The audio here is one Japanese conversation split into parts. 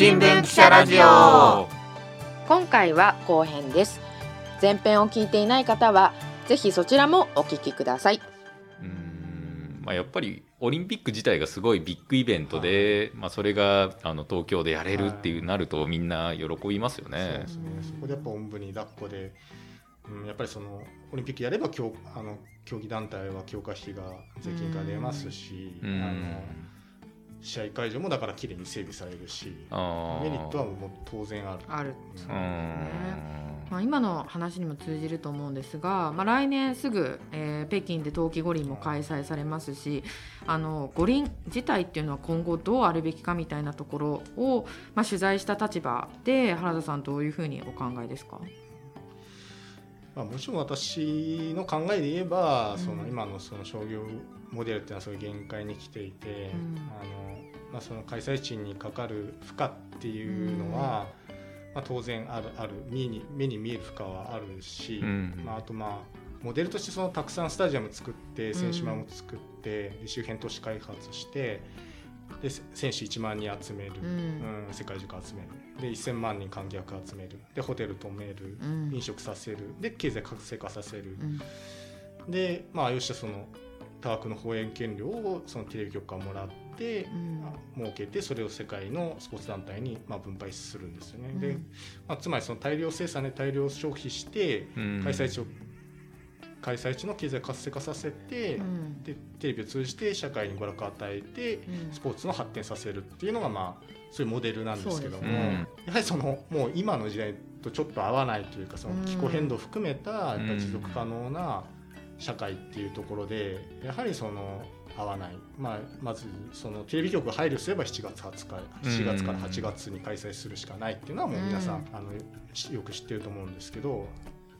新聞記者ラジオ。今回は後編です。前編を聞いていない方はぜひそちらもお聞きください。うんまあやっぱりオリンピック自体がすごいビッグイベントで、まあ、それがあの東京でやれるっていうなるとみんな喜びますよね。そね。そこでやっぱおんぶに抱っこで、うん、やっぱりそのオリンピックやれば競あの競技団体は強化費が税金から出ますし、あの試合会場もだから綺麗に整備されるしメリットはもう当然ある。ある、まあ、今の話にも通じると思うんですが、まあ、来年すぐ、えー、北京で冬季五輪も開催されますしあの五輪自体っていうのは今後どうあるべきかみたいなところを、まあ、取材した立場で原田さんどういうふうにお考えですか？まあ、もちろん私の考えで言えば、うん、その今のその商業モデルっていうのはそういう限界に来ていて、うん、あのまあ、その開催地にかかる負荷っていうのは、うん、まあ、当然あるある目に目に見える負荷はあるし、まあ、あとまあモデルとしてそのたくさんスタジアム作って選手村も作って、周辺都市開発してで選手1万人集める、うん、世界中から集めるで1000万人観客集める。でホテル泊める、うん、飲食させる。で経済活性化させる、うん、でまあよしその多額の放映権料をそのテレビ局からもらって、うん、儲けてそれを世界のスポーツ団体にまあ分配するんですよね。でまあ、つまりその大量生産で大量消費して開催地を開催地の経済活性化させて、うん、でテレビを通じて社会に娯楽を与えて、うん、スポーツの発展させるっていうのがまあそういうモデルなんですけども、ね、やはりそのもう今の時代とちょっと合わないというかその気候変動を含めた持続可能な社会っていうところでやはりその合わない、まあ、まずそのテレビ局が配慮すれば7月20日7月から8月に開催するしかないっていうのはもう皆さん、あのよく知ってると思うんですけどやっ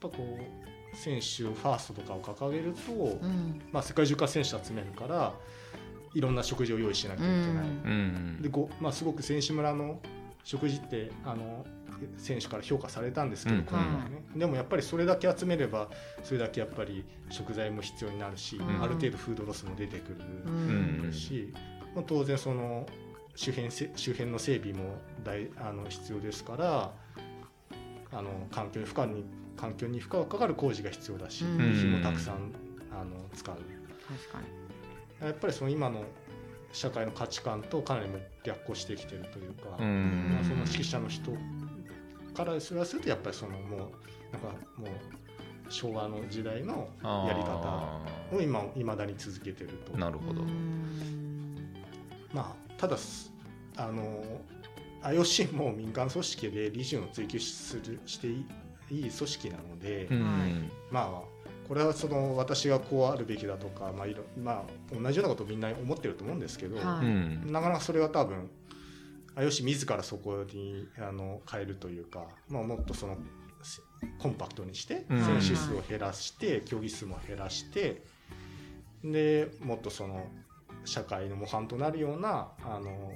ぱこう選手ファーストとかを掲げると、うん、まあ、世界中から選手集めるからいろんな食事を用意しなきゃいけない。うん、でごまあ、すごく選手村の食事ってあの選手から評価されたんですけど、うん、今度はね、でもやっぱりそれだけ集めればそれだけやっぱり食材も必要になるし、ある程度フードロスも出てくるし、まあ、当然その周辺周辺の整備も大あの必要ですからあの環境に負荷に環境に負荷がかかる工事が必要だし、火もたくさんあの使う。確かに。やっぱりその今の社会の価値観とかなり逆行してきてるというか、まあ、その指揮者の人からするとやっぱりそのもうなんかもう昭和の時代のやり方を今いまだに続けてると。なるほど。まあただあの IOC も民間組織で理事を追求するしていいい組織なので、うん、まあこれはその私がこうあるべきだとか、まあいろまあ、同じようなことをみんな思ってると思うんですけど、はい、なかなかそれは多分 IOC 自らそこにあの変えるというか、まあ、もっとそのコンパクトにして選手数を減らして、競技数も減らしてでもっとその社会の模範となるようなあの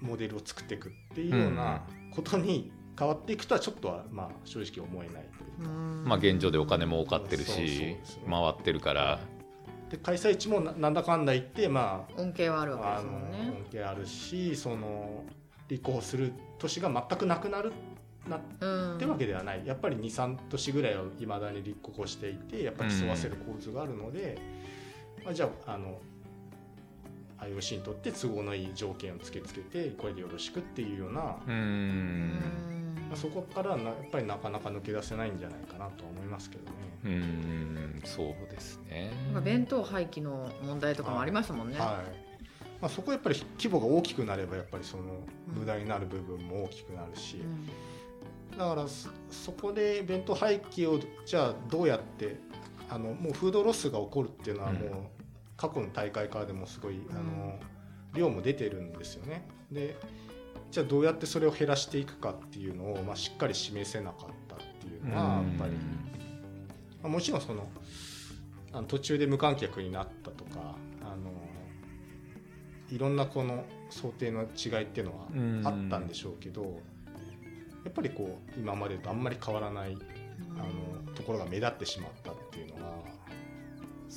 モデルを作っていくっていうようなことに変わっていくとはちょっとはまあ正直思えないというか。まあ現状でお金も多かってるし、ね、回ってるから。で開催地もなんだかんだ言ってまあ恩恵はあるわけですもんね。恩恵あるしその立候補する年が全くなくなるなってわけではない、やっぱり23年ぐらいはいまだに立候補していてやっぱり競わせる構図があるので、まあ、じゃああの IOC にとって都合のいい条件をつけつけてこれでよろしくっていうようなうん。まあ、そこからなやっぱりなかなか抜け出せないんじゃないかなと思いますけどね。うん。そうですね。弁当廃棄の問題とかもありましたもんね。はい、まあ、そこやっぱり規模が大きくなればやっぱりその無駄になる部分も大きくなるし、うん、だからそこで弁当廃棄をじゃあどうやってあのもうフードロスが起こるっていうのはもう過去の大会からでもすごい、あの量も出てるんですよね。でじゃあどうやってそれを減らしていくかっていうのを、まあ、しっかり示せなかったっていうのはやっぱり、まあ、もちろんそのあの途中で無観客になったとかあのいろんなこの想定の違いっていうのはあったんでしょうけどやっぱりこう今までとあんまり変わらないあのところが目立ってしまったっていうのは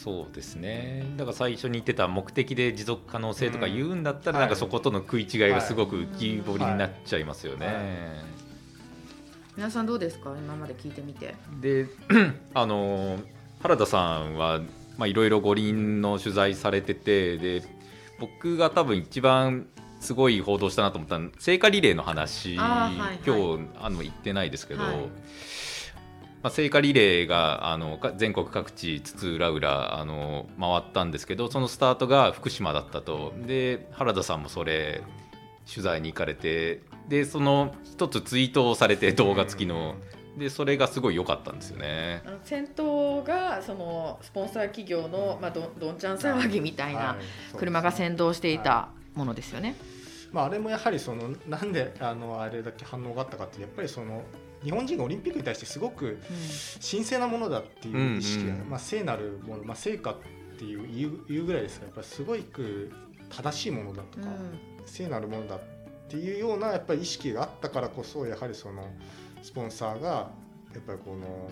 そうですね。だから最初に言ってた目的で持続可能性とか言うんだったら、なんかそことの食い違いがすごく浮き彫りになっちゃいますよね。はい。はい皆さんどうですか？今まで聞いてみて。であの原田さんはまあいろいろ五輪の取材されててで僕が多分一番すごい報道したなと思った聖火リレーの話、はいはい、今日あの言ってないですけど、はい、まあ、聖火リレーがあの全国各地津々浦々あの回ったんですけどそのスタートが福島だったとで原田さんもそれ取材に行かれてでその一つツイートをされて動画付きの。でそれがすごい良かったんですよね。あの先頭がそのスポンサー企業のまあどどんちゃん騒ぎみたいな車が先導していたものですよね。まああれもやはりそのなんであのあれだけ反応があったかってやっぱりその日本人がオリンピックに対してすごく神聖なものだっていう意識が、うん。うん、まあ、聖なるもの、まあ、聖火っていう言うぐらいですからやっぱりすごく正しいものだとか、うん、聖なるものだっていうようなやっぱり意識があったからこそやはりそのスポンサーがやっぱりこの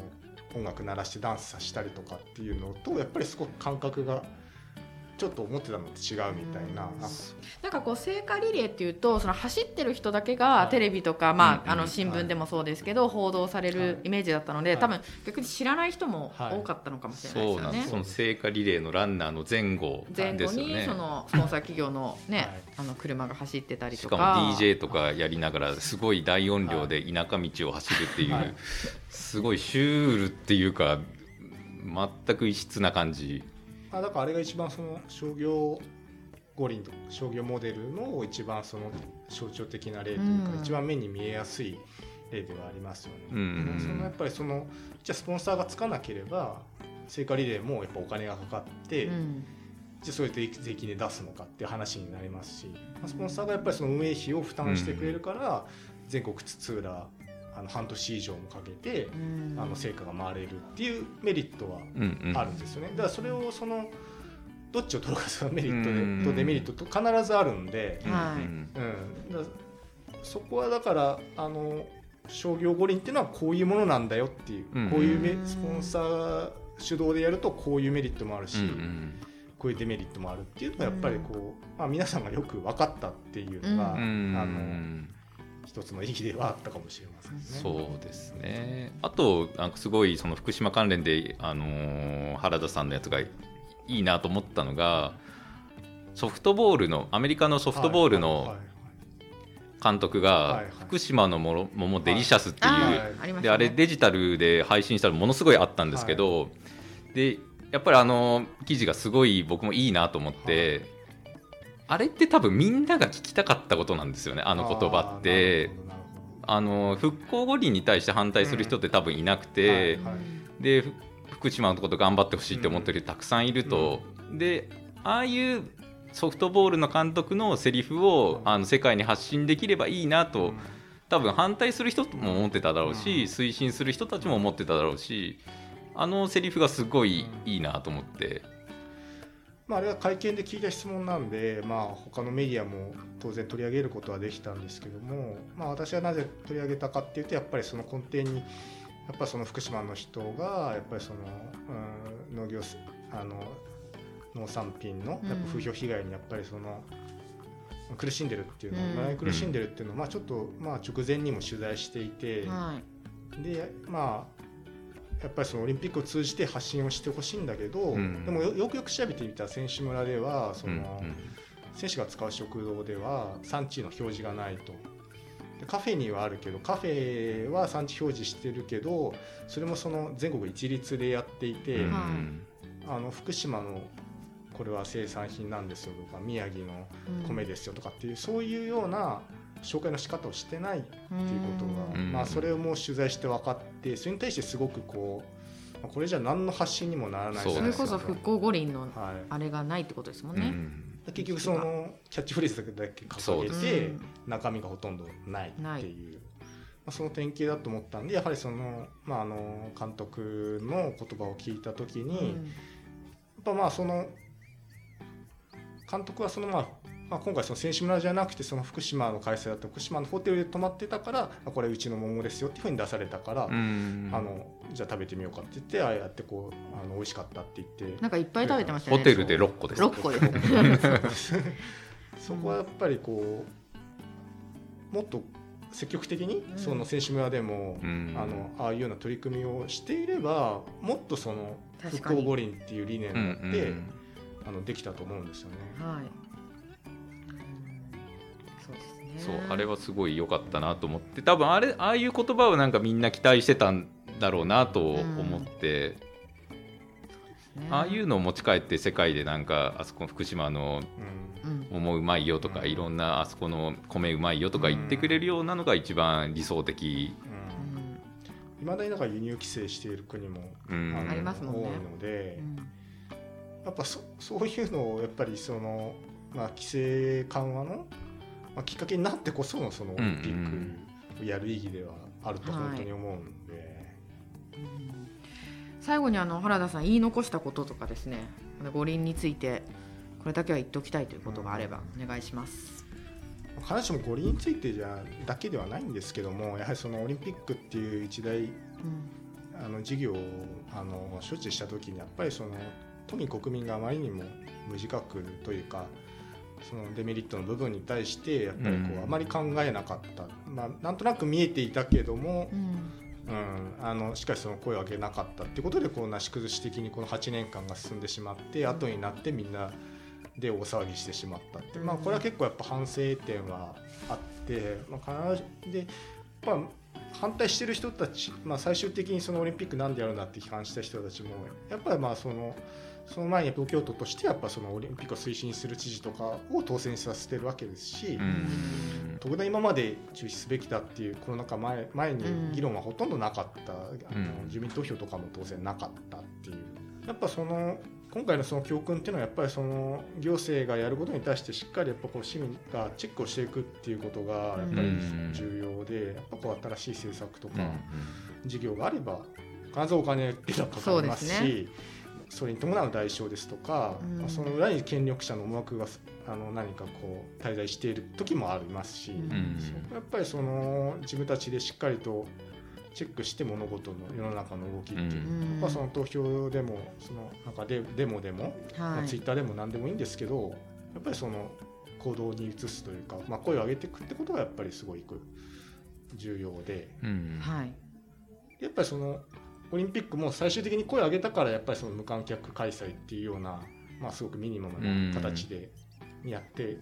音楽鳴らしてダンスさせたりとかっていうのとやっぱりすごく感覚がちょっと思ってたのと違うみたいな、うん、なんかこう聖火リレーっていうとその走ってる人だけがテレビとか、はい、まあ、あの新聞でもそうですけど、はい、報道されるイメージだったので、はい、多分逆に知らない人も多かったのかもしれないですよね。その聖火リレーのランナーの前後、ね、前後にそのスポンサー企業のね、あの車が走ってたりとか。しかも DJ とかやりながらすごい大音量で田舎道を走るっていう、すごいシュールっていうか全く異質な感じ。あだからあれが一番その商業五輪と商業モデルの一番その象徴的な例というか、うん、一番目に見えやすい例ではありますよね。うん、そのやっぱりそのじゃあスポンサーがつかなければ聖火リレーもやっぱお金がかかって、うん、じゃあそれで税金で出すのかっていう話になりますし、スポンサーがやっぱりその運営費を負担してくれるから、全国津々浦あの半年以上もかけて、あの成果が回れるっていうメリットはあるんですよね。だからそれをそのどっちを取るかそのメリットとデメリットと必ずあるんで、はい。うん、そこはだからあの商業五輪っていうのはこういうものなんだよっていう、こういうスポンサー主導でやるとこういうメリットもあるし、こういうデメリットもあるっていうのがやっぱりこう、まあ、皆さんがよく分かったっていうのが、あの一つの意義ではあったかもしれませんね。そうですね。あとなんかすごいその福島関連で、あのー、原田さんのやつがいいなと思ったのがソフトボールのアメリカのソフトボールの監督が福島のももデリシャスっていうであれデジタルで配信したらものすごいあったんですけどでやっぱりあの記事がすごい僕もいいなと思ってあれって多分みんなが聞きたかったことなんですよねあの言葉って。あの復興五輪に対して反対する人って多分いなくて、うんはいはい、で福島のこと頑張ってほしいって思ってる人たくさんいると、うん、でああいうソフトボールの監督のセリフをあの世界に発信できればいいなと、多分反対する人も思ってただろうし、推進する人たちも思ってただろうしあのセリフがすごいいいなと思って。まあ、あれは会見で聞いた質問なんで、まあ、他のメディアも当然取り上げることはできたんですけども、まあ、私はなぜ取り上げたかっていうとやっぱりその根底にやっぱその福島の人がやっぱりその、うん、農業あの農産品のやっぱ風評被害にやっぱりその、うん、苦しんでるっていうの、うん、苦しんでるっていうのを、まあ、ちょっとまあ直前にも取材していて、はい、でまあやっぱりそのオリンピックを通じて発信をしてほしいんだけど、うん、でもよくよく調べてみた選手村ではその、うんうん、選手が使う食堂では産地の表示がないと。でカフェにはあるけどカフェは産地表示してるけどそれもその全国一律でやっていて、うん、あの福島のこれは生産品なんですよとか宮城の米ですよとかっていう、そういうような紹介の仕方をしてないっていうことが、まあ、それをもう取材して分かってそれに対してすごくこうこれじゃ何の発信にもならないそれこそ復興五輪のあれがないってことですもんね。はい結局そのキャッチフレーズだけ掲げて中身がほとんどないっていう。まあ、その典型だと思ったんでやはりその,、まあ、あの監督の言葉を聞いた時に、やっぱまあその監督はそのまあフまあ、今回その選手村じゃなくてその福島の開催だった福島のホテルで泊まってたからこれうちの桃ですよっていうふうに出されたから、あのじゃあ食べてみようかって言ってああやってこうあの美味しかったって言って。なんかいっぱい食べてましたね。ホテルで6個です。6個です。そこはやっぱりこうもっと積極的にその選手村でも、うん、あのああいうような取り組みをしていればもっとその復興五輪っていう理念で、うんうん、あのできたと思うんですよね。はいそうあれはすごい良かったなと思って多分あれああいう言葉をなんかみんな期待してたんだろうなと思って、うん。ね、ああいうのを持ち帰って世界でなんかあそこ福島の桃うまいよとか、うん、いろんなあそこの米うまいよとか言ってくれるようなのが一番理想的。いまだになんか輸入規制している国も、うん、ありますもんね。多いので、やっぱそそういうのをやっぱりその、まあ、規制緩和のまあ、きっかけになってこそのそのオリンピックをやる意義ではあると本当に思うんで、はい最後にあの原田さん言い残したこととかですね。五輪についてこれだけは言っておきたいということがあればお願いします。必ずしも五輪についてじゃだけではないんですけどもやはりそのオリンピックっていう一大、うん、あの事業をあの処置した時にやっぱりその都民国民があまりにも無自覚というかそのデメリットの部分に対してやっぱりこうあまり考えなかった、まあ、なんとなく見えていたけども、うん、うん、あのしっかりその声を上げなかったってことでこうなし崩し的にこの8年間が進んでしまって後になってみんなで大騒ぎしてしまったって、まあ、これは結構やっぱ反省点はあって、まあ、必ずで、まあ、反対してる人たち、まあ、最終的にそのオリンピックなんでやるんだって批判した人たちもやっぱりまあその。その前に東京都としてやっぱそのオリンピックを推進する知事とかを当選させてるわけですし、特段今まで中止すべきだっていうコロナ禍前前に議論はほとんどなかった、あの住民投票とかも当然なかったっていう。やっぱその今回のその教訓っていうのはやっぱりその行政がやることに対してしっかりやっぱこう市民がチェックをしていくっていうことがやっぱり重要でやっぱこう新しい政策とか事業があれば必ずお金っていうのはかかりますし。それに伴う代償ですとか、うん、まあ、その裏に権力者の思惑があの何かこう滞在している時もありますし、うん、やっぱりその自分たちでしっかりとチェックして物事の世の中の動きっていう、うん、やっぱその投票でもそのなんかデデモでも、はい、まあ、ツイッターでも何でもいいんですけどやっぱりその行動に移すというか、まあ、声を上げていくってことがやっぱりすごい重要で、うん、やっぱりそのオリンピックも最終的に声を上げたからやっぱりその無観客開催っていうような、まあ、すごくミニマムな形でやって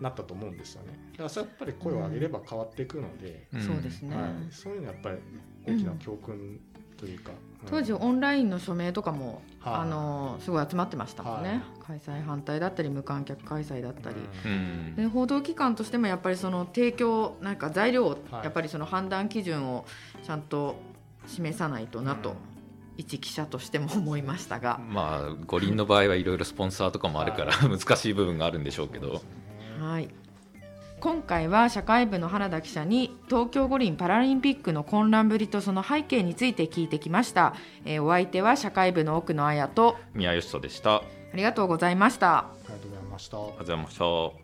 なったと思うんですよね。だからやっぱり声を上げれば変わっていくので、うん、そうですね、はい、そういうのはやっぱり大きな教訓というか、うん、当時オンラインの署名とかも、はあ、あのすごい集まってましたもんね、は開催反対だったり無観客開催だったり、うん、で報道機関としてもやっぱりその提供なんか材料やっぱりその判断基準をちゃんと示さないとなと、うん、一記者としても思いましたが。まあ五輪の場合はいろいろスポンサーとかもあるから難しい部分があるんでしょうけど。はい。今回は社会部の原田記者に東京五輪パラリンピックの混乱ぶりとその背景について聞いてきました、えー、お相手は社会部の奥野彩と宮吉人でした。ありがとうございました。ありがとうございました。ありがとうございました